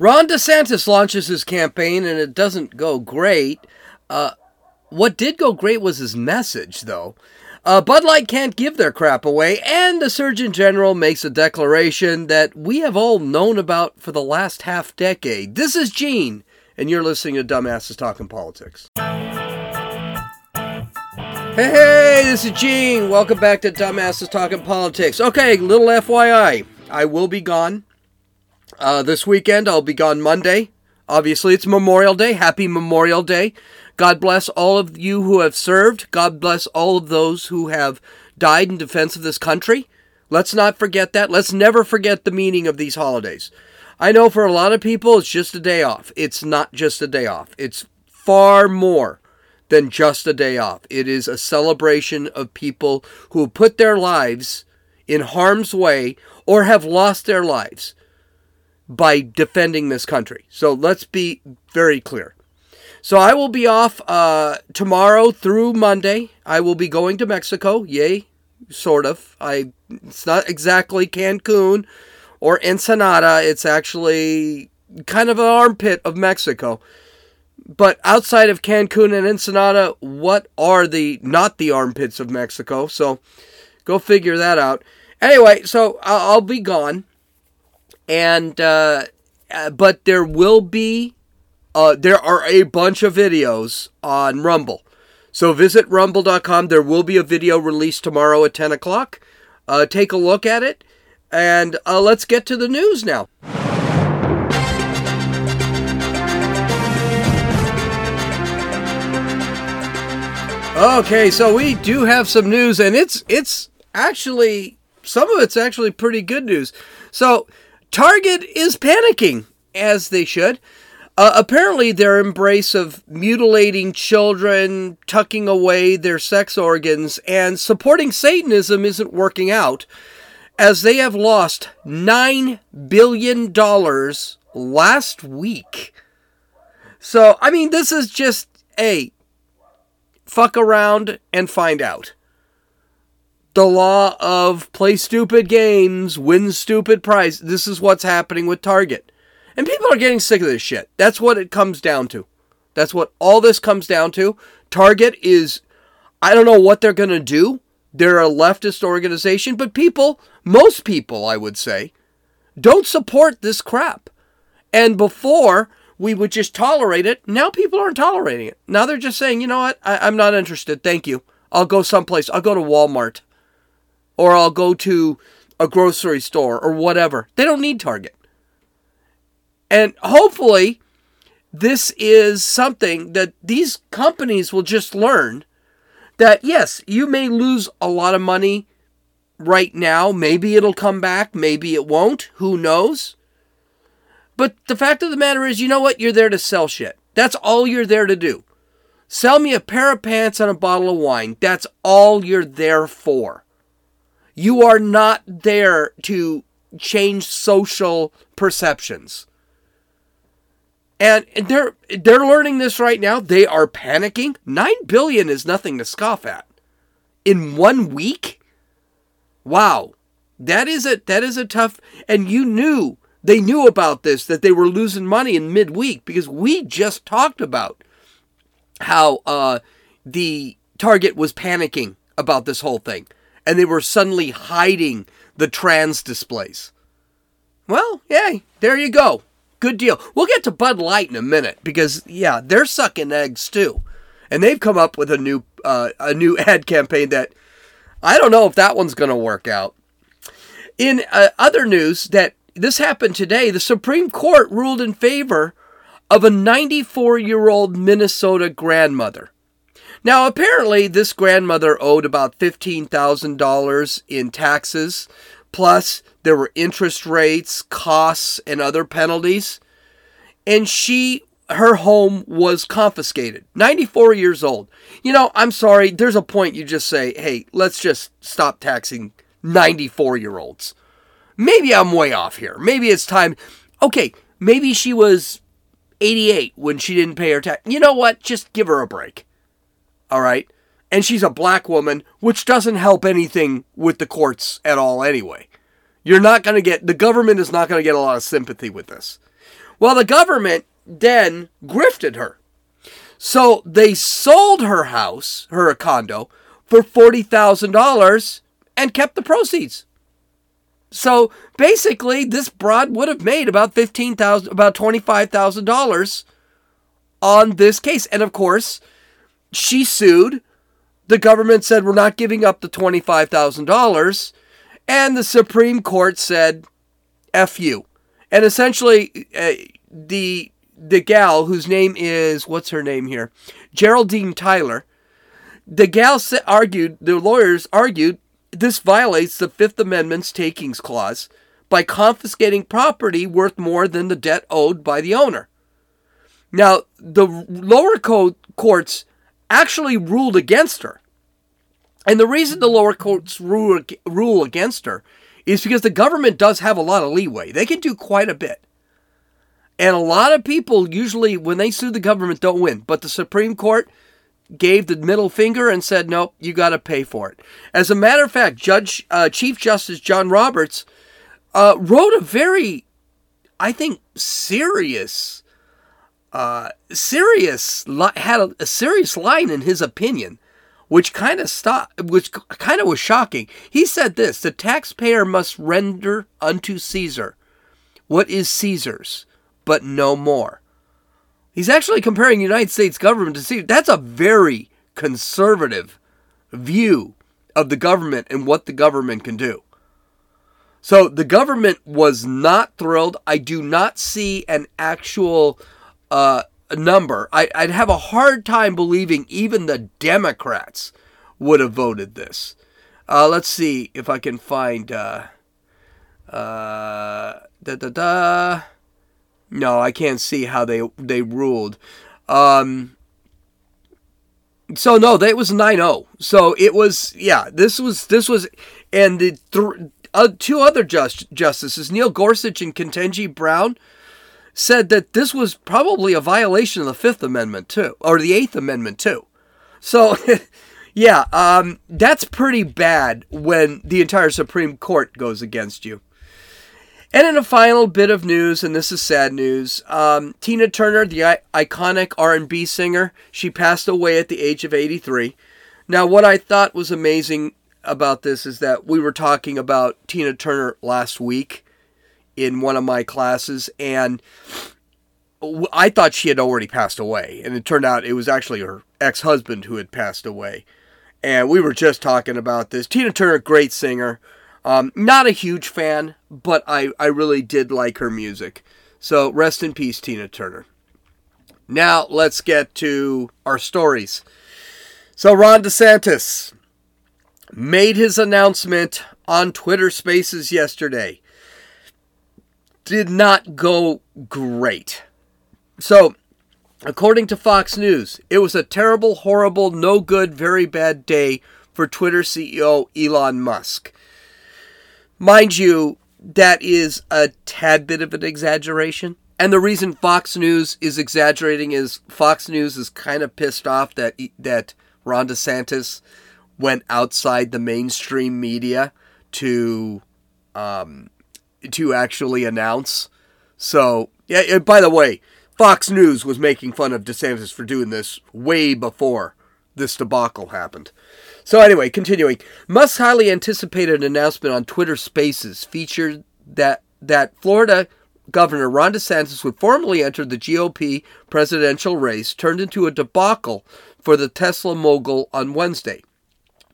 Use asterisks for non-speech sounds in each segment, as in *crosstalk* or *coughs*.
Ron DeSantis launches his campaign and it doesn't go great. Uh, what did go great was his message, though. Uh, Bud Light can't give their crap away, and the Surgeon General makes a declaration that we have all known about for the last half decade. This is Gene, and you're listening to Dumbasses Talking Politics. Hey, hey, this is Gene. Welcome back to Dumbasses Talking Politics. Okay, little FYI. I will be gone uh, this weekend. I'll be gone Monday. Obviously, it's Memorial Day. Happy Memorial Day. God bless all of you who have served. God bless all of those who have died in defense of this country. Let's not forget that. Let's never forget the meaning of these holidays. I know for a lot of people, it's just a day off. It's not just a day off, it's far more than just a day off. It is a celebration of people who put their lives in harm's way or have lost their lives by defending this country. So let's be very clear. So I will be off uh, tomorrow through Monday. I will be going to Mexico. Yay, sort of. I it's not exactly Cancun or Ensenada. It's actually kind of an armpit of Mexico. But outside of Cancun and Ensenada, what are the not the armpits of Mexico? So go figure that out. Anyway, so I'll, be gone and uh, uh, but there will be uh, there are a bunch of videos on Rumble. So visit rumble.com. There will be a video released tomorrow at 10 o'clock. Uh, take a look at it. And uh, let's get to the news now. Okay, so we do have some news, and it's it's actually some of it's actually pretty good news. So Target is panicking, as they should. Uh, apparently, their embrace of mutilating children, tucking away their sex organs, and supporting Satanism isn't working out, as they have lost $9 billion last week. So, I mean, this is just a fuck around and find out the law of play stupid games, win stupid prize. This is what's happening with Target. And people are getting sick of this shit. That's what it comes down to. That's what all this comes down to. Target is, I don't know what they're going to do. They're a leftist organization, but people, most people, I would say, don't support this crap. And before, we would just tolerate it. Now people aren't tolerating it. Now they're just saying, you know what? I, am not interested. Thank you. I'll go someplace. I'll go to Walmart or I'll go to a grocery store or whatever. They don't need Target. And hopefully, this is something that these companies will just learn that yes, you may lose a lot of money right now. Maybe it'll come back, maybe it won't. Who knows? But the fact of the matter is, you know what? You're there to sell shit. That's all you're there to do. Sell me a pair of pants and a bottle of wine. That's all you're there for. You are not there to change social perceptions. And they're they're learning this right now. They are panicking. 9 billion is nothing to scoff at. In 1 week? Wow. That is a that is a tough and you knew they knew about this that they were losing money in midweek because we just talked about how uh, the target was panicking about this whole thing and they were suddenly hiding the trans displays. Well, yay, there you go. Good deal. We'll get to Bud Light in a minute because yeah, they're sucking eggs too, and they've come up with a new uh, a new *laughs* ad campaign that I don't know if that one's going to work out. In uh, other news, that this happened today, the Supreme Court ruled in favor of a 94 year old Minnesota grandmother. Now, apparently, this grandmother owed about $15,000 in taxes, plus there were interest rates, costs, and other penalties. And she, her home was confiscated. 94 years old. You know, I'm sorry, there's a point you just say, hey, let's just stop taxing 94 year olds. Maybe I'm way off here. Maybe it's time. Okay, maybe she was 88 when she didn't pay her tax. You know what? Just give her a break all right? And she's a black woman, which doesn't help anything with the courts at all anyway. You're not going to get, the government is not going to get a lot of sympathy with this. Well, the government then grifted her. So they sold her house, her condo, for $40,000 and kept the proceeds. So basically, this broad would have made about fifteen thousand, about twenty five thousand dollars on this case, and of course, she sued. The government said we're not giving up the twenty five thousand dollars, and the Supreme Court said, "F you," and essentially, uh, the the gal whose name is what's her name here, Geraldine Tyler. The gal argued, the lawyers argued this violates the Fifth Amendment's takings clause by confiscating property worth more than the debt owed by the owner. Now, the lower courts actually ruled against her. And the reason the lower courts rule, rule against her is because the government does have a lot of leeway. They can do quite a bit. And a lot of people usually, when they sue the government, don't win. But the Supreme Court gave the middle finger and said, nope, you got to pay for it. As a matter of fact, Judge uh, Chief Justice John Roberts uh, wrote a very, I think, serious, uh, serious had a, a serious line in his opinion, which kind of stopped, which kind of was shocking. He said this: the taxpayer must render unto Caesar what is Caesar's, but no more. He's actually comparing the United States government to see that's a very conservative view of the government and what the government can do. So the government was not thrilled. I do not see an actual uh, number. I, would have a hard time believing even the Democrats would have voted this. Uh, let's see if I can find. Uh, uh, da da da. No, I can't see how they they ruled. Um, so no, that was 9-0. So it was yeah, this was this was and the th- uh, two other just, justices, Neil Gorsuch and Ketanji Brown, said that this was probably a violation of the 5th amendment too or the 8th amendment too. So *laughs* yeah, um, that's pretty bad when the entire Supreme Court goes against you. And in a final bit of news, and this is sad news, um, Tina Turner, the I- iconic R&B singer, she passed away at the age of 83. Now, what I thought was amazing about this is that we were talking about Tina Turner last week in one of my classes, and I thought she had already passed away, and it turned out it was actually her ex-husband who had passed away. And we were just talking about this. Tina Turner, great singer. Um, not a huge fan, but I, I really did like her music. So rest in peace, Tina Turner. Now let's get to our stories. So Ron DeSantis made his announcement on Twitter Spaces yesterday. Did not go great. So, according to Fox News, it was a terrible, horrible, no good, very bad day for Twitter CEO Elon Musk. Mind you, that is a tad bit of an exaggeration. And the reason Fox News is exaggerating is Fox News is kind of pissed off that that Ron DeSantis went outside the mainstream media to um, to actually announce. So, yeah. By the way, Fox News was making fun of DeSantis for doing this way before this debacle happened. So anyway, continuing, Musk's highly anticipated announcement on Twitter Spaces featured that that Florida Governor Ron DeSantis would formally enter the GOP presidential race turned into a debacle for the Tesla mogul on Wednesday.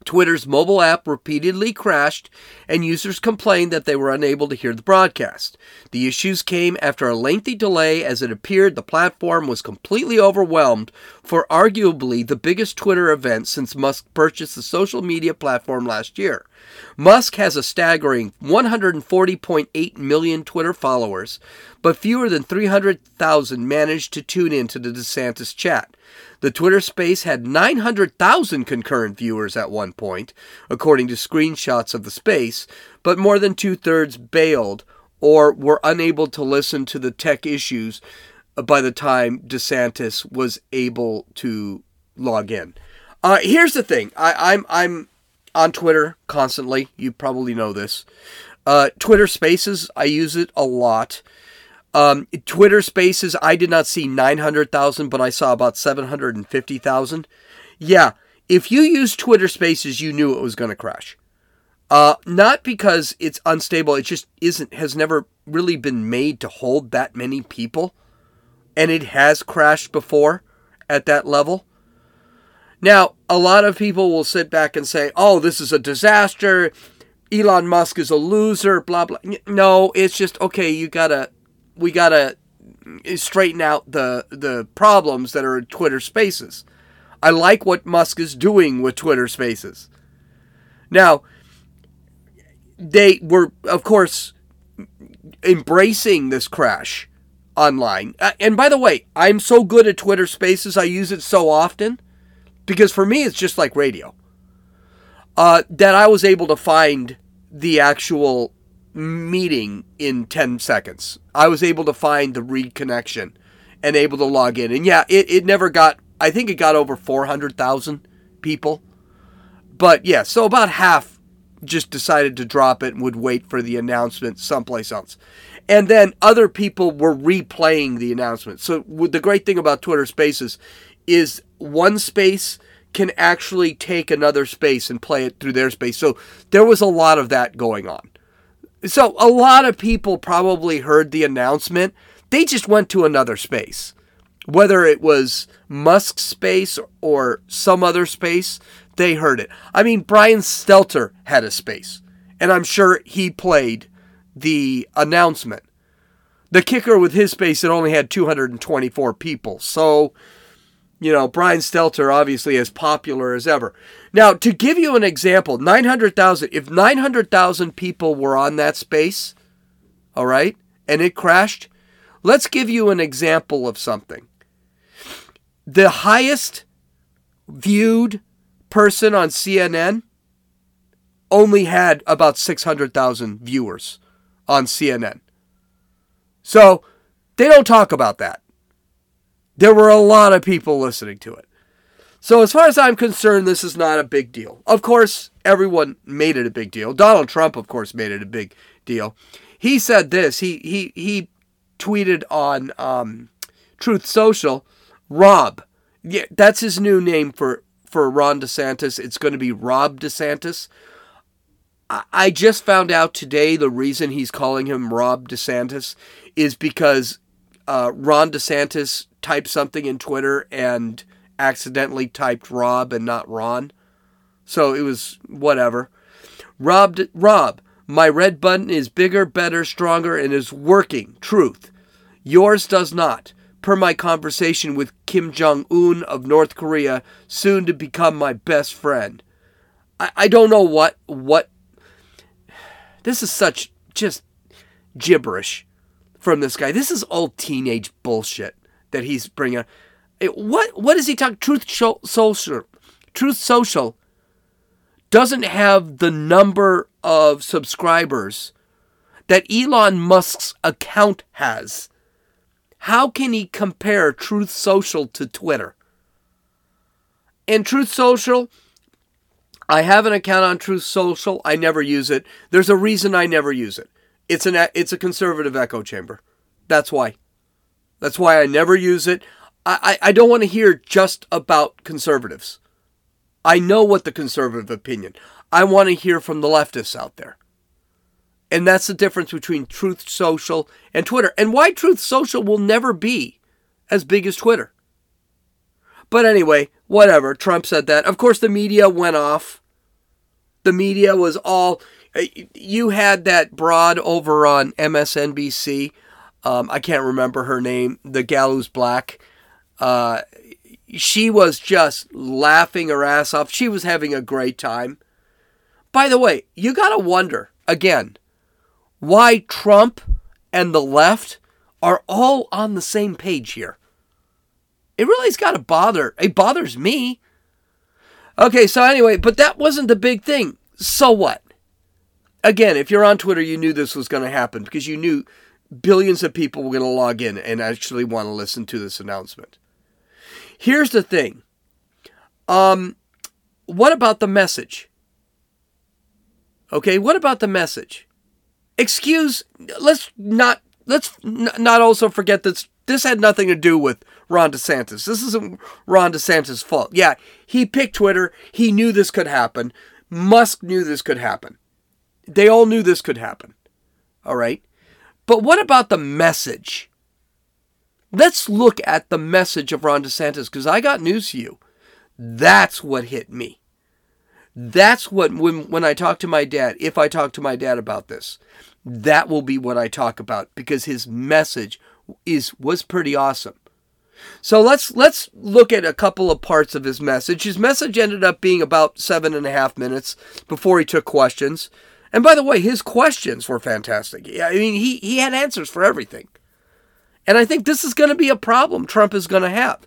Twitter's mobile app repeatedly crashed, and users complained that they were unable to hear the broadcast. The issues came after a lengthy delay as it appeared the platform was completely overwhelmed for arguably the biggest Twitter event since Musk purchased the social media platform last year. Musk has a staggering 140.8 million Twitter followers, but fewer than 300,000 managed to tune in to the DeSantis chat. The Twitter space had 900,000 concurrent viewers at one point, according to screenshots of the space, but more than two thirds bailed or were unable to listen to the tech issues by the time DeSantis was able to log in. Uh, here's the thing I, I'm, I'm on Twitter constantly. You probably know this. Uh, Twitter Spaces, I use it a lot. Um, Twitter Spaces, I did not see 900,000, but I saw about 750,000. Yeah, if you use Twitter Spaces, you knew it was going to crash. Uh, not because it's unstable, it just isn't, has never really been made to hold that many people. And it has crashed before at that level. Now, a lot of people will sit back and say, oh, this is a disaster. Elon Musk is a loser, blah, blah. No, it's just, okay, you gotta, we gotta straighten out the, the problems that are in Twitter spaces. I like what Musk is doing with Twitter spaces. Now, they were, of course, embracing this crash online. Uh, and by the way, I'm so good at Twitter Spaces, I use it so often because for me it's just like radio. Uh, that I was able to find the actual meeting in 10 seconds. I was able to find the read connection and able to log in. And yeah, it, it never got, I think it got over 400,000 people. But yeah, so about half just decided to drop it and would wait for the announcement someplace else. And then other people were replaying the announcement. So the great thing about Twitter Spaces is one space can actually take another space and play it through their space. So there was a lot of that going on. So a lot of people probably heard the announcement. They just went to another space. Whether it was Musk's space or some other space, they heard it. I mean, Brian Stelter had a space, and I'm sure he played the announcement. The kicker with his space, it only had 224 people. So, you know, Brian Stelter obviously as popular as ever. Now, to give you an example, 900,000, if 900,000 people were on that space, all right, and it crashed, let's give you an example of something. The highest viewed person on CNN only had about 600,000 viewers on CNN. So they don't talk about that. There were a lot of people listening to it. So, as far as I'm concerned, this is not a big deal. Of course, everyone made it a big deal. Donald Trump, of course, made it a big deal. He said this. He he he tweeted on um, Truth Social, Rob. Yeah, that's his new name for for Ron DeSantis. It's going to be Rob DeSantis. I just found out today the reason he's calling him Rob DeSantis is because uh, Ron DeSantis typed something in Twitter and accidentally typed Rob and not Ron. So it was whatever. Rob, Rob, my red button is bigger, better, stronger, and is working. Truth. Yours does not. Per my conversation with Kim Jong un of North Korea, soon to become my best friend. I, I don't know what what *sighs* this is such just gibberish from this guy. This is all teenage bullshit that he's bringing. What what is he talking? Truth Social, Truth Social doesn't have the number of subscribers that Elon Musk's account has. How can he compare Truth Social to Twitter? And Truth Social I have an account on Truth Social. I never use it. There's a reason I never use it. It's an it's a conservative echo chamber. That's why. That's why I never use it. I, I, I don't want to hear just about conservatives. I know what the conservative opinion. I want to hear from the leftists out there. And that's the difference between Truth Social and Twitter. And why Truth Social will never be as big as Twitter. But anyway, whatever. Trump said that. Of course, the media went off. The media was all. Uh, you had that broad over on MSNBC. Um, I can't remember her name. The gal who's black. Uh, she was just laughing her ass off. She was having a great time. By the way, you got to wonder again why Trump and the left are all on the same page here. It really's got to bother. It bothers me. Okay, so anyway, but that wasn't the big thing. So what? Again, if you're on Twitter, you knew this was going to happen because you knew billions of people were going to log in and actually want to listen to this announcement. Here's the thing. Um, what about the message? Okay, what about the message? excuse. Let's not let's n- not also forget that this had nothing to do with Ron DeSantis. This isn't Ron DeSantis' fault. Yeah, he picked Twitter. He knew this could happen. Musk knew this could happen. They all knew this could happen. All right. But what about the message? Let's look at the message of Ron DeSantis because I got news for you. That's what hit me. That's what when when I talk to my dad, if I talk to my dad about this, that will be what I talk about because his message is was pretty awesome. So let's let's look at a couple of parts of his message. His message ended up being about seven and a half minutes before he took questions. And by the way, his questions were fantastic. I mean, he, he had answers for everything. And I think this is going to be a problem Trump is going to have.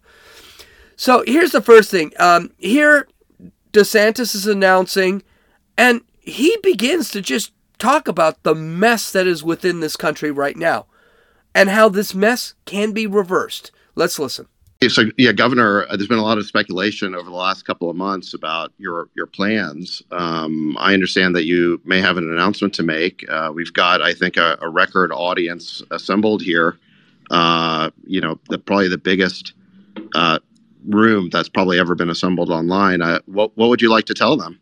So here's the first thing. Um, here, DeSantis is announcing, and he begins to just talk about the mess that is within this country right now and how this mess can be reversed. Let's listen. So yeah, Governor, uh, there's been a lot of speculation over the last couple of months about your your plans. Um, I understand that you may have an announcement to make. Uh, we've got, I think, a, a record audience assembled here. Uh, you know, the, probably the biggest uh, room that's probably ever been assembled online. Uh, what what would you like to tell them?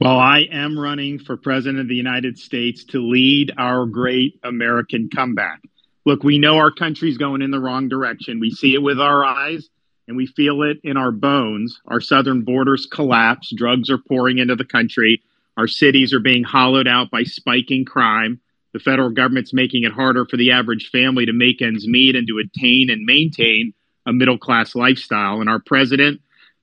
Well, I am running for president of the United States to lead our great American comeback look, we know our country's going in the wrong direction. We see it with our eyes and we feel it in our bones. Our southern borders collapse, drugs are pouring into the country, our cities are being hollowed out by spiking crime. The federal government's making it harder for the average family to make ends meet and to attain and maintain a middle class lifestyle. And our president,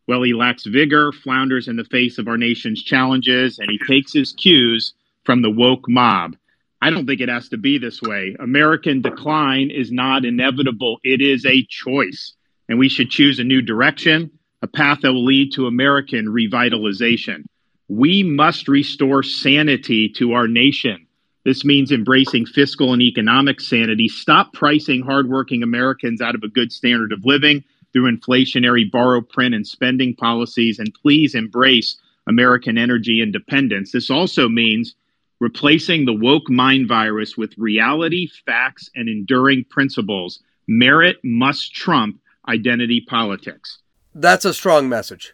well, he lacks vigor, flounders in the face of our nation's challenges, and he takes his cues from the woke mob. I don't think it has to be this way. American decline is not inevitable, it is a choice. And we should choose a new direction, a path that will lead to American revitalization. We must restore sanity to our nation. This means embracing fiscal and economic sanity. Stop pricing hardworking Americans out of a good standard of living through inflationary borrow, print, and spending policies. And please embrace American energy independence. This also means replacing the woke mind virus with reality, facts, and enduring principles. Merit must trump identity politics. That's a strong message.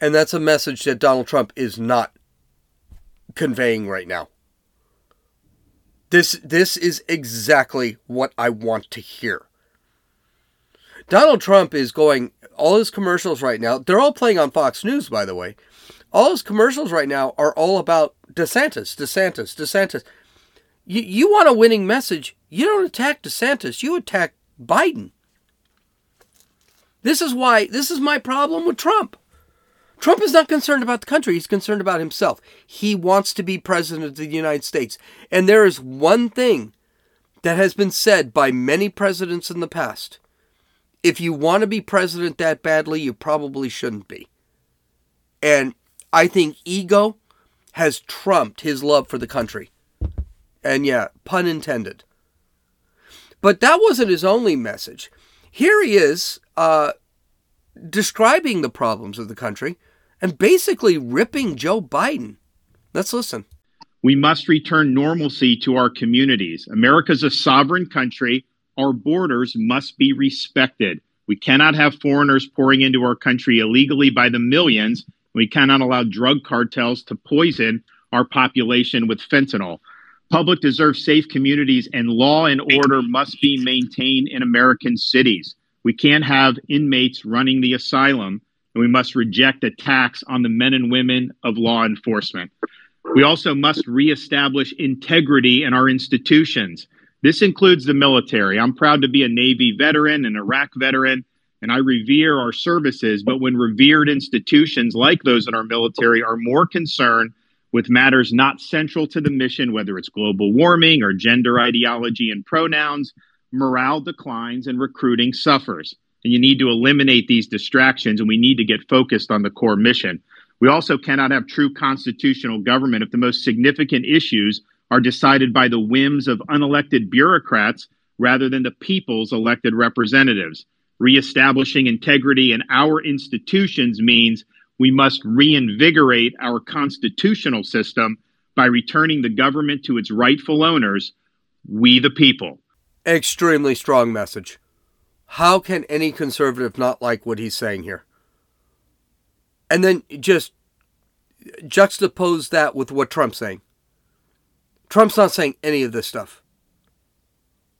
And that's a message that Donald Trump is not conveying right now. This this is exactly what I want to hear. Donald Trump is going all his commercials right now. They're all playing on Fox News by the way. All his commercials right now are all about DeSantis, DeSantis, DeSantis. You, you want a winning message, you don't attack DeSantis, you attack Biden. This is why, this is my problem with Trump. Trump is not concerned about the country, he's concerned about himself. He wants to be president of the United States. And there is one thing that has been said by many presidents in the past. If you want to be president that badly, you probably shouldn't be. And I think ego has trumped his love for the country. And yeah, pun intended. But that wasn't his only message. Here he is uh, describing the problems of the country and basically ripping Joe Biden. Let's listen. We must return normalcy to our communities. America's a sovereign country. Our borders must be respected. We cannot have foreigners pouring into our country illegally by the millions we cannot allow drug cartels to poison our population with fentanyl. Public deserves safe communities, and law and order must be maintained in American cities. We can't have inmates running the asylum, and we must reject attacks on the men and women of law enforcement. We also must reestablish integrity in our institutions. This includes the military. I'm proud to be a Navy veteran, an Iraq veteran, and I revere our services, but when revered institutions like those in our military are more concerned with matters not central to the mission, whether it's global warming or gender ideology and pronouns, morale declines and recruiting suffers. And you need to eliminate these distractions, and we need to get focused on the core mission. We also cannot have true constitutional government if the most significant issues are decided by the whims of unelected bureaucrats rather than the people's elected representatives reestablishing integrity in our institutions means we must reinvigorate our constitutional system by returning the government to its rightful owners, we the people. Extremely strong message. How can any conservative not like what he's saying here? And then just juxtapose that with what Trump's saying. Trump's not saying any of this stuff.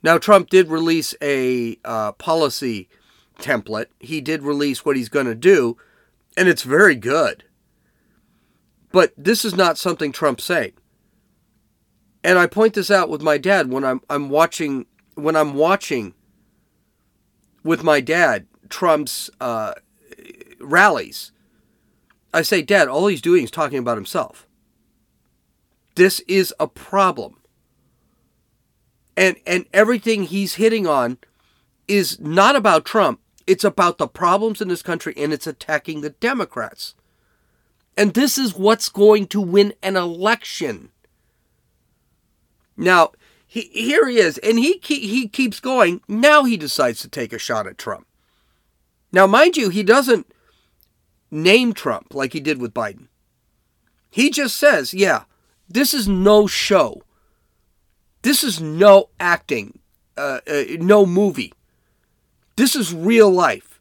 Now, Trump did release a uh, policy template. He did release what he's going to do, and it's very good. But this is not something Trump's saying. And I point this out with my dad when I'm I'm watching when I'm watching with my dad Trump's uh, rallies. I say, Dad, all he's doing is talking about himself. This is a problem. And and everything he's hitting on is not about Trump. It's about the problems in this country and it's attacking the Democrats. And this is what's going to win an election. Now, he, here he is, and he he keeps going. Now he decides to take a shot at Trump. Now, mind you, he doesn't name Trump like he did with Biden. He just says, "Yeah, this is no show. This is no acting, uh, uh, no movie. This is real life,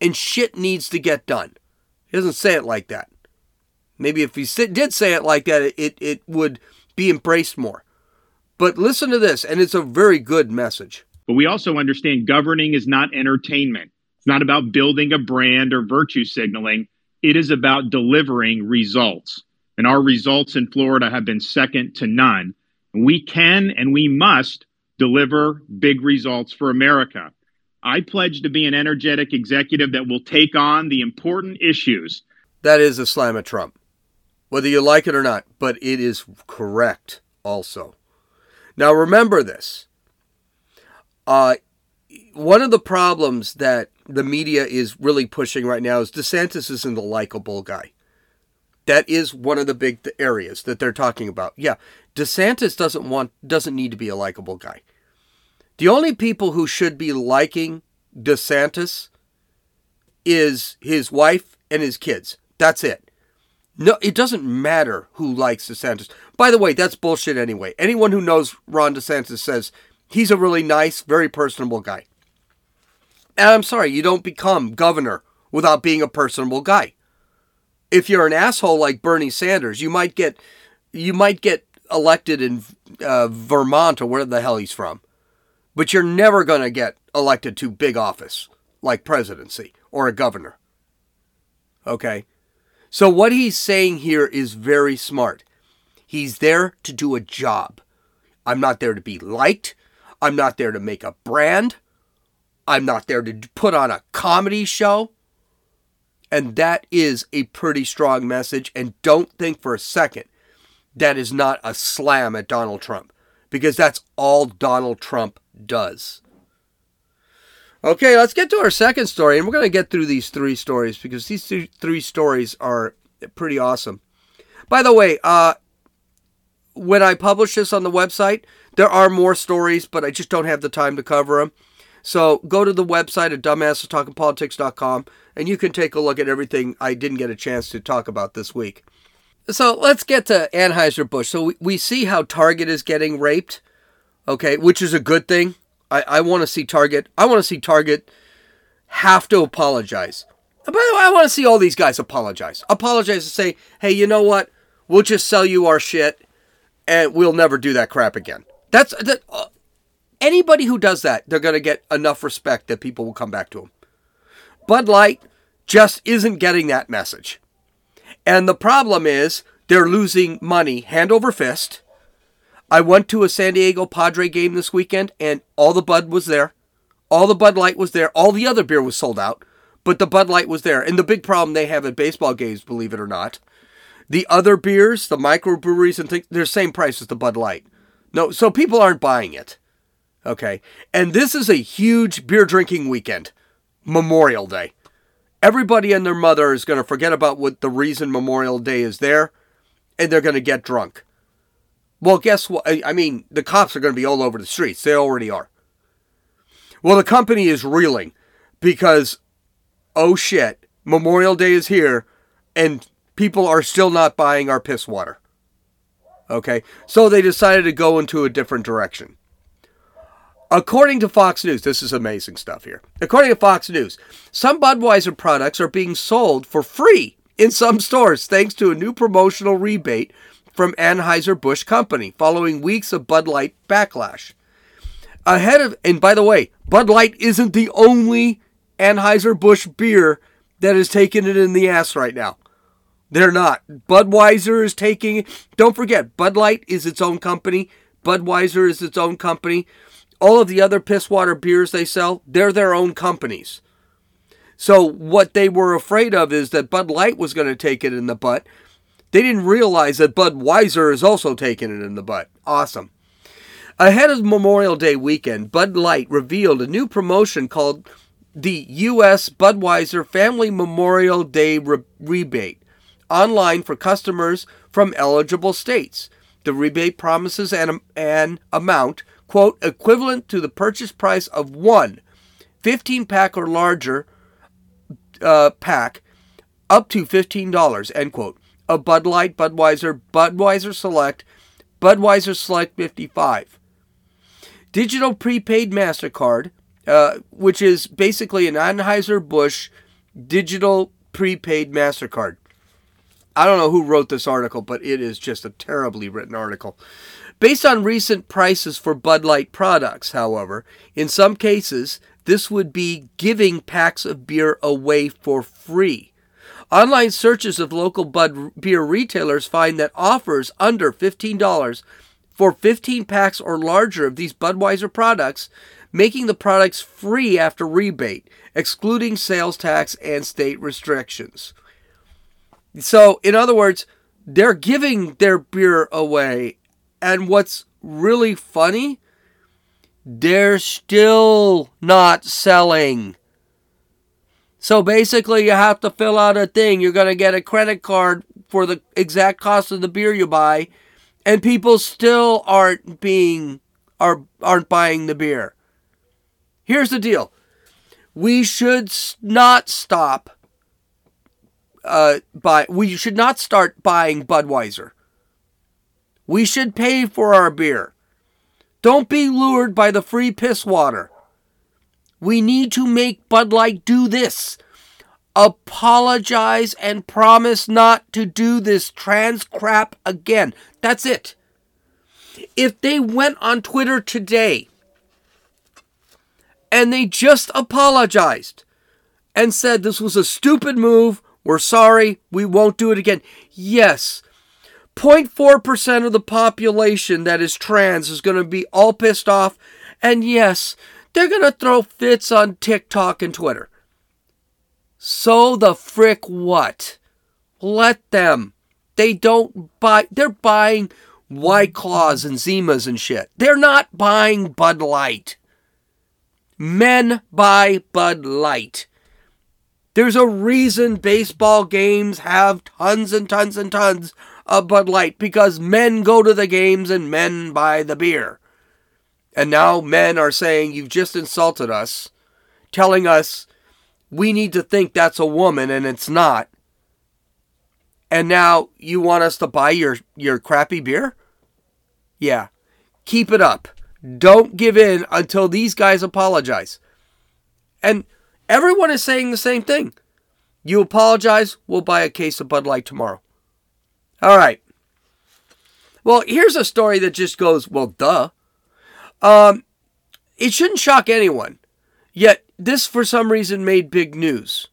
and shit needs to get done." He doesn't say it like that. Maybe if he did say it like that, it, it would be embraced more. But listen to this, and it's a very good message. But we also understand governing is not entertainment. It's not about building a brand or virtue signaling. It is about delivering results. And our results in Florida have been second to none. We can and we must deliver big results for America. I pledge to be an energetic executive that will take on the important issues. That is a slam at Trump, whether you like it or not, but it is correct also. Now, remember this. Uh, one of the problems that the media is really pushing right now is DeSantis isn't a likable guy. That is one of the big areas that they're talking about. Yeah, DeSantis doesn't want doesn't need to be a likable guy. The only people who should be liking DeSantis is his wife and his kids. That's it. No, it doesn't matter who likes DeSantis. By the way, that's bullshit anyway. Anyone who knows Ron DeSantis says he's a really nice, very personable guy. And I'm sorry, you don't become governor without being a personable guy. If you're an asshole like Bernie Sanders, you might get you might get elected in uh, Vermont or where the hell he's from. But you're never going to get elected to big office like presidency or a governor. Okay? So what he's saying here is very smart. He's there to do a job. I'm not there to be liked. I'm not there to make a brand. I'm not there to put on a comedy show. And that is a pretty strong message. And don't think for a second that is not a slam at Donald Trump because that's all Donald Trump does. Okay, let's get to our second story, and we're going to get through these three stories because these three stories are pretty awesome. By the way, uh, when I publish this on the website, there are more stories, but I just don't have the time to cover them. So go to the website at dumbassestalkingpolitics.com and you can take a look at everything I didn't get a chance to talk about this week. So let's get to Anheuser-Busch. So we, we see how Target is getting raped, okay, which is a good thing. I, I want to see Target. I want to see Target have to apologize. And by the way, I want to see all these guys apologize. Apologize and say, hey, you know what? We'll just sell you our shit and we'll never do that crap again. That's that. Uh, anybody who does that, they're going to get enough respect that people will come back to them. Bud Light just isn't getting that message. And the problem is they're losing money hand over fist I went to a San Diego Padre game this weekend and all the Bud was there. All the Bud Light was there. All the other beer was sold out, but the Bud Light was there. And the big problem they have at baseball games, believe it or not, the other beers, the microbreweries and things, they're the same price as the Bud Light. No, so people aren't buying it. Okay. And this is a huge beer drinking weekend. Memorial Day. Everybody and their mother is going to forget about what the reason Memorial Day is there and they're going to get drunk. Well, guess what? I mean, the cops are going to be all over the streets. They already are. Well, the company is reeling because, oh shit, Memorial Day is here and people are still not buying our piss water. Okay, so they decided to go into a different direction. According to Fox News, this is amazing stuff here. According to Fox News, some Budweiser products are being sold for free in some stores thanks to a new promotional rebate from Anheuser-Busch Company following weeks of Bud Light backlash. Ahead of and by the way, Bud Light isn't the only Anheuser-Busch beer that is taking it in the ass right now. They're not. Budweiser is taking Don't forget, Bud Light is its own company. Budweiser is its own company. All of the other pisswater beers they sell, they're their own companies. So what they were afraid of is that Bud Light was going to take it in the butt. They didn't realize that Budweiser is also taking it in the butt. Awesome. Ahead of Memorial Day weekend, Bud Light revealed a new promotion called the U.S. Budweiser Family Memorial Day Re- Rebate online for customers from eligible states. The rebate promises an, an amount, quote, equivalent to the purchase price of one 15 pack or larger uh, pack up to $15, end quote, of Bud Light, Budweiser, Budweiser Select, Budweiser Select 55. Digital prepaid MasterCard, uh, which is basically an Anheuser-Busch digital prepaid MasterCard. I don't know who wrote this article, but it is just a terribly written article. Based on recent prices for Bud Light products, however, in some cases, this would be giving packs of beer away for free. Online searches of local Bud beer retailers find that offers under $15 for 15 packs or larger of these Budweiser products, making the products free after rebate, excluding sales tax and state restrictions. So, in other words, they're giving their beer away. And what's really funny, they're still not selling. So basically, you have to fill out a thing. You're going to get a credit card for the exact cost of the beer you buy, and people still aren't being are aren't buying the beer. Here's the deal: we should not stop uh, buy. We should not start buying Budweiser. We should pay for our beer. Don't be lured by the free piss water. We need to make Bud Light do this. Apologize and promise not to do this trans crap again. That's it. If they went on Twitter today and they just apologized and said this was a stupid move, we're sorry, we won't do it again. Yes, 0.4% of the population that is trans is going to be all pissed off. And yes, they're going to throw fits on TikTok and Twitter. So the frick what? Let them. They don't buy, they're buying White Claws and Zimas and shit. They're not buying Bud Light. Men buy Bud Light. There's a reason baseball games have tons and tons and tons of Bud Light because men go to the games and men buy the beer. And now men are saying, You've just insulted us, telling us we need to think that's a woman and it's not. And now you want us to buy your, your crappy beer? Yeah. Keep it up. Don't give in until these guys apologize. And everyone is saying the same thing. You apologize, we'll buy a case of Bud Light tomorrow. All right. Well, here's a story that just goes, well, duh. Um, it shouldn't shock anyone. Yet this, for some reason, made big news,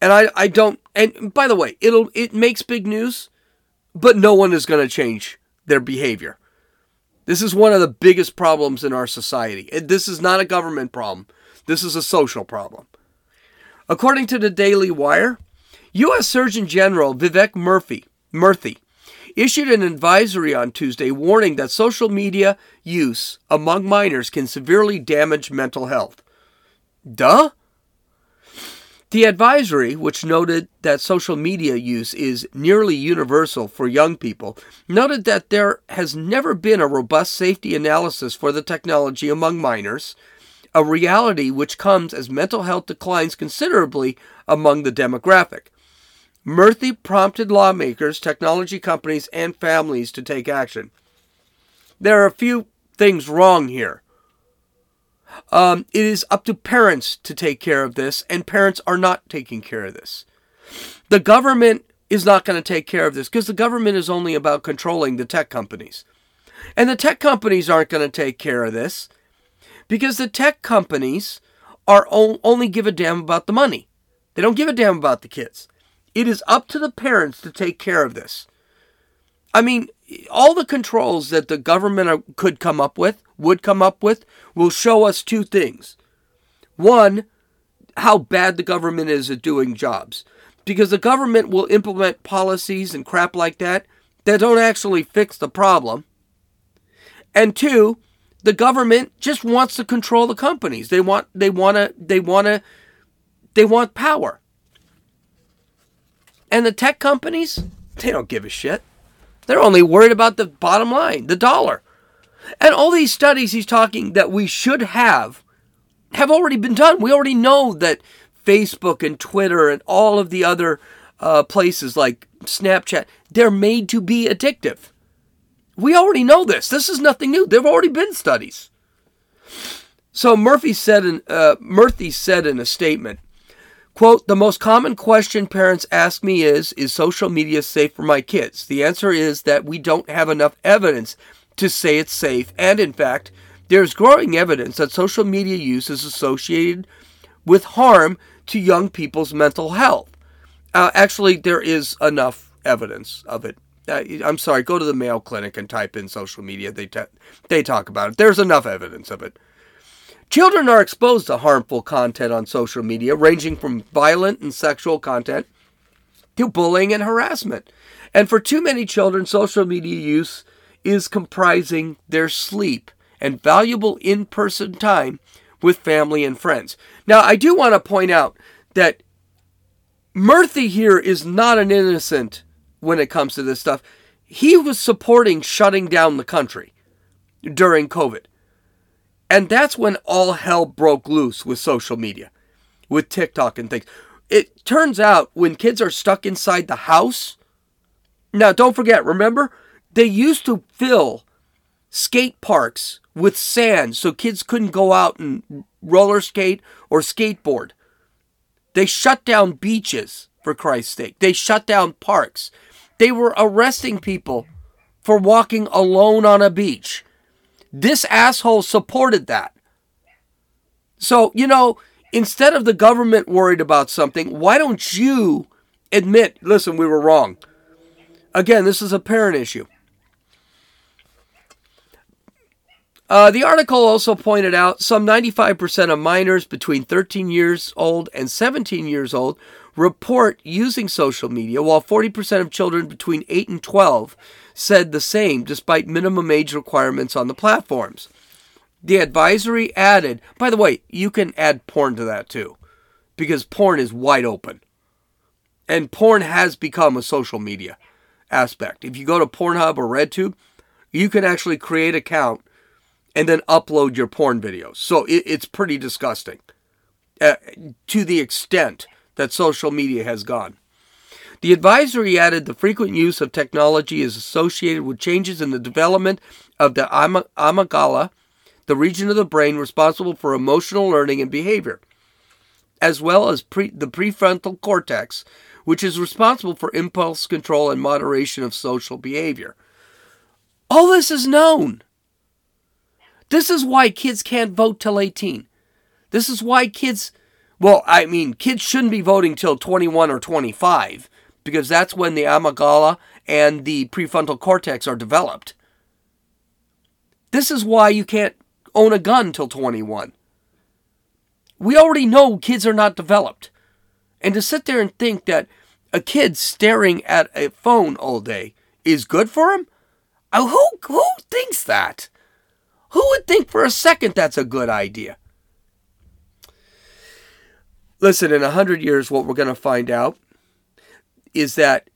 and I, I don't. And by the way, it'll it makes big news, but no one is going to change their behavior. This is one of the biggest problems in our society. This is not a government problem. This is a social problem. According to the Daily Wire, U.S. Surgeon General Vivek Murphy, Murthy issued an advisory on Tuesday warning that social media use among minors can severely damage mental health. Duh? The advisory, which noted that social media use is nearly universal for young people, noted that there has never been a robust safety analysis for the technology among minors, a reality which comes as mental health declines considerably among the demographic. Murthy prompted lawmakers, technology companies, and families to take action. There are a few things wrong here. Um, it is up to parents to take care of this, and parents are not taking care of this. The government is not going to take care of this because the government is only about controlling the tech companies. And the tech companies aren't going to take care of this because the tech companies are only give a damn about the money. They don't give a damn about the kids. It is up to the parents to take care of this. I mean, all the controls that the government could come up with, would come up with, will show us two things. One, how bad the government is at doing jobs. Because the government will implement policies and crap like that that don't actually fix the problem. And two, the government just wants to control the companies. They want they want to they want to they want power. And the tech companies, they don't give a shit. They're only worried about the bottom line, the dollar. And all these studies he's talking that we should have have already been done. We already know that Facebook and Twitter and all of the other uh, places like Snapchat, they're made to be addictive. We already know this. This is nothing new. There have already been studies. So Murphy said in, uh, Murthy said in a statement, quote, the most common question parents ask me is, is social media safe for my kids? The answer is that we don't have enough evidence to say it's safe. And in fact, there's growing evidence that social media use is associated with harm to young people's mental health. Uh, actually, there is enough evidence of it uh, I'm sorry, go to the Mayo Clinic and type in social media. They, they talk about it. There's enough evidence of it. Children are exposed to harmful content on social media, ranging from violent and sexual content to bullying and harassment. And for too many children, social media use is comprising their sleep and valuable in person time with family and friends. Now, I do want to point out that Murthy here is not an innocent when it comes to this stuff. He was supporting shutting down the country during COVID. And that's when all hell broke loose with social media, with TikTok and things. It turns out when kids are stuck inside the house, now don't forget, remember, they used to fill skate parks with sand so kids couldn't go out and roller skate or skateboard. They shut down beaches, for Christ's sake. They shut down parks. They were arresting people for walking alone on a beach. This asshole supported that. So, you know, instead of the government worried about something, why don't you admit, listen, we were wrong? Again, this is a parent issue. Uh, the article also pointed out some 95% of minors between 13 years old and 17 years old report using social media, while 40% of children between 8 and 12 said the same, despite minimum age requirements on the platforms. The advisory added, by the way, you can add porn to that too, because porn is wide open. And porn has become a social media aspect. If you go to Pornhub or RedTube, you can actually create an account and then upload your porn videos. So it, it's pretty disgusting uh, to the extent that social media has gone. The advisory added the frequent use of technology is associated with changes in the development of the amygdala, the region of the brain responsible for emotional learning and behavior, as well as pre- the prefrontal cortex, which is responsible for impulse control and moderation of social behavior. All this is known. This is why kids can't vote till 18. This is why kids well, I mean, kids shouldn't be voting till 21 or 25 because that's when the amygdala and the prefrontal cortex are developed. This is why you can't own a gun till 21. We already know kids are not developed. And to sit there and think that a kid staring at a phone all day is good for him? Uh, who, who thinks that? Who would think for a second that's a good idea? Listen, in 100 years, what we're going to find out is that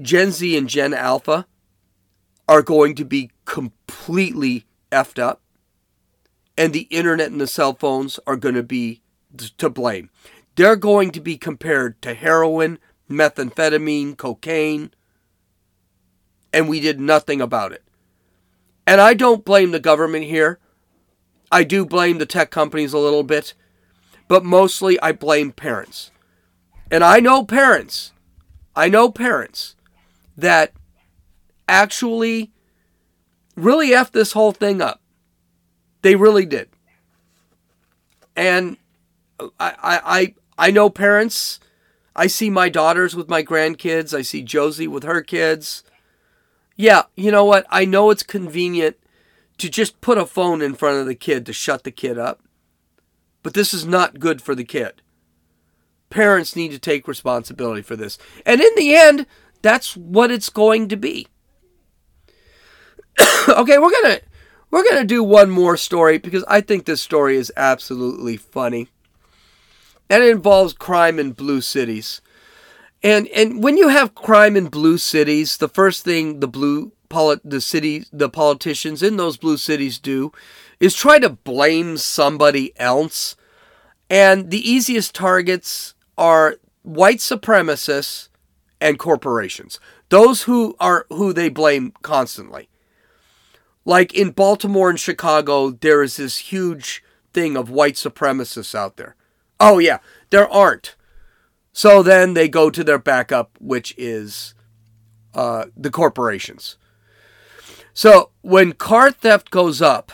Gen Z and Gen Alpha are going to be completely effed up, and the internet and the cell phones are going to be to blame. They're going to be compared to heroin, methamphetamine, cocaine, and we did nothing about it. And I don't blame the government here. I do blame the tech companies a little bit, but mostly I blame parents. And I know parents, I know parents that actually really F this whole thing up. They really did. And I, I, I know parents. I see my daughters with my grandkids. I see Josie with her kids. Yeah, you know what? I know it's convenient to just put a phone in front of the kid to shut the kid up. But this is not good for the kid. Parents need to take responsibility for this. And in the end, that's what it's going to be. *coughs* okay, we're going to we're going to do one more story because I think this story is absolutely funny. And it involves crime in blue cities. And and when you have crime in blue cities, the first thing the blue polit- the city the politicians in those blue cities do is try to blame somebody else. And the easiest targets are white supremacists and corporations. Those who are who they blame constantly. Like in Baltimore and Chicago, there is this huge thing of white supremacists out there. Oh yeah, there aren't. So then they go to their backup, which is uh, the corporations. So when car theft goes up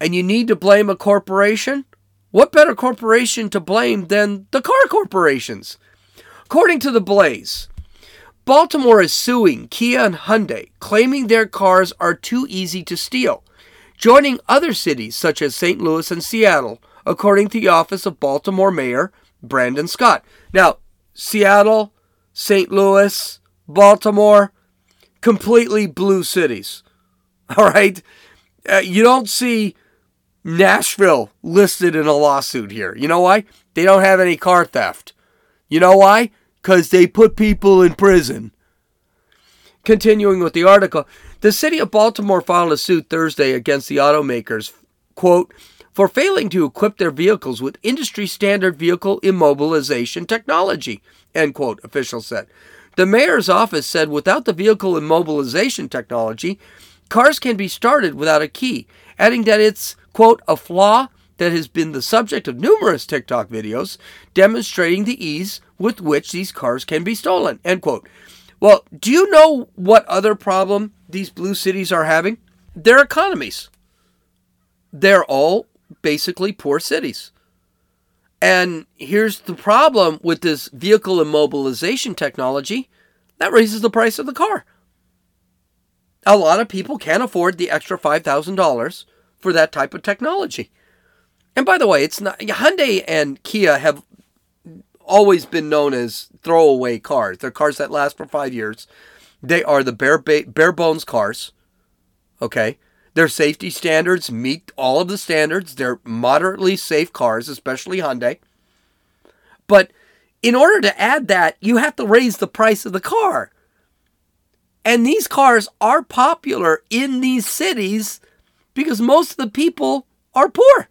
and you need to blame a corporation, what better corporation to blame than the car corporations? According to the Blaze, Baltimore is suing Kia and Hyundai, claiming their cars are too easy to steal, joining other cities such as St. Louis and Seattle, according to the office of Baltimore Mayor Brandon Scott. Now, Seattle, St. Louis, Baltimore, completely blue cities. *laughs* All right? Uh, you don't see Nashville listed in a lawsuit here. You know why? They don't have any car theft. You know why? Because they put people in prison. Continuing with the article, the city of Baltimore filed a suit Thursday against the automakers, quote, for failing to equip their vehicles with industry standard vehicle immobilization technology, end quote, officials said. The mayor's office said without the vehicle immobilization technology, cars can be started without a key, adding that it's, quote, a flaw that has been the subject of numerous TikTok videos demonstrating the ease with which these cars can be stolen, end quote. Well, do you know what other problem these blue cities are having? Their economies. They're all basically poor cities. And here's the problem with this vehicle immobilization technology that raises the price of the car. A lot of people can't afford the extra $5,000 for that type of technology. And by the way, it's not Hyundai and Kia have always been known as throwaway cars. They're cars that last for 5 years. They are the bare ba- bare bones cars. Okay? Their safety standards meet all of the standards. They're moderately safe cars, especially Hyundai. But in order to add that, you have to raise the price of the car. And these cars are popular in these cities because most of the people are poor.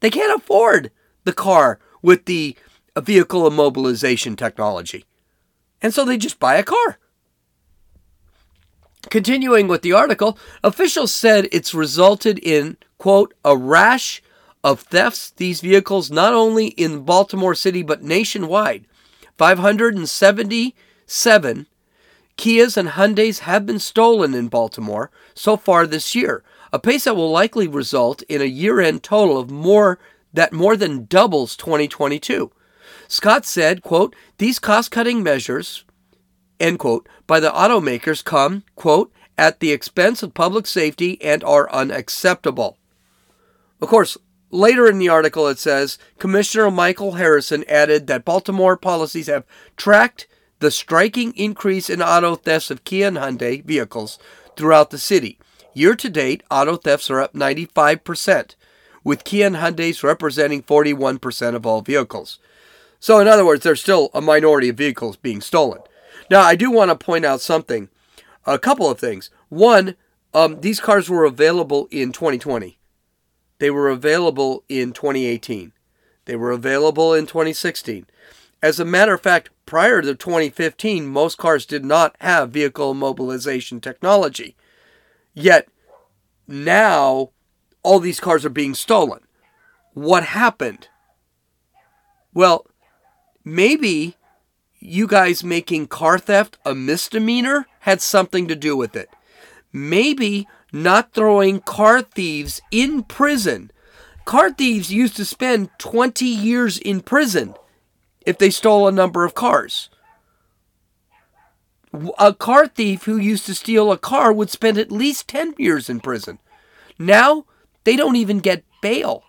They can't afford the car with the vehicle immobilization technology. And so they just buy a car. Continuing with the article, officials said it's resulted in, quote, a rash of thefts these vehicles not only in Baltimore City but nationwide. 577 Kias and Hyundais have been stolen in Baltimore so far this year, a pace that will likely result in a year-end total of more that more than doubles 2022. Scott said, quote, these cost-cutting measures end quote, by the automakers come, quote, at the expense of public safety and are unacceptable. Of course, later in the article it says Commissioner Michael Harrison added that Baltimore policies have tracked the striking increase in auto thefts of Kia and Hyundai vehicles throughout the city. Year to date, auto thefts are up 95%, with Kia and Hyundai's representing 41% of all vehicles. So, in other words, there's still a minority of vehicles being stolen. Now, I do want to point out something, a couple of things. One, um, these cars were available in 2020. They were available in 2018. They were available in 2016. As a matter of fact, prior to 2015, most cars did not have vehicle immobilization technology. Yet now all these cars are being stolen. What happened? Well, maybe you guys making car theft a misdemeanor had something to do with it. Maybe not throwing car thieves in prison. Car thieves used to spend 20 years in prison if they stole a number of cars. A car thief who used to steal a car would spend at least 10 years in prison. Now, they don't even get bail.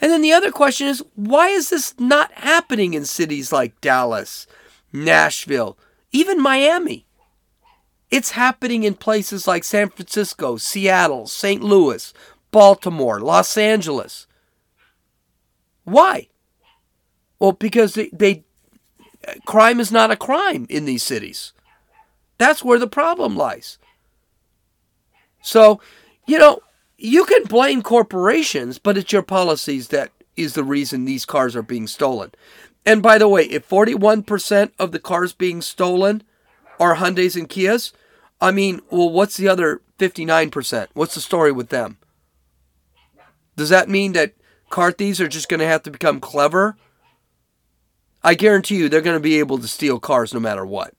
And then the other question is why is this not happening in cities like Dallas, Nashville, even Miami? It's happening in places like San Francisco, Seattle, St. Louis, Baltimore, Los Angeles. Why? Well, because they, they crime is not a crime in these cities. That's where the problem lies. So, you know, you can blame corporations, but it's your policies that is the reason these cars are being stolen. And by the way, if 41% of the cars being stolen are Hyundais and Kias, I mean, well, what's the other 59%? What's the story with them? Does that mean that car thieves are just going to have to become clever? I guarantee you they're going to be able to steal cars no matter what.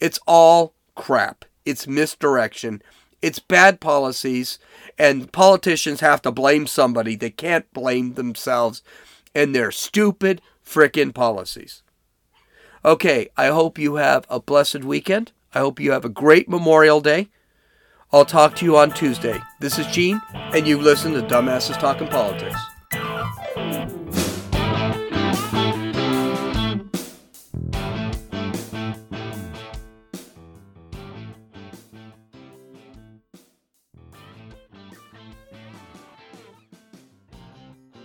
It's all crap. It's misdirection. It's bad policies, and politicians have to blame somebody. They can't blame themselves and they're stupid frickin' policies. Okay, I hope you have a blessed weekend. I hope you have a great Memorial Day. I'll talk to you on Tuesday. This is Gene, and you listen to Dumbasses Talking Politics.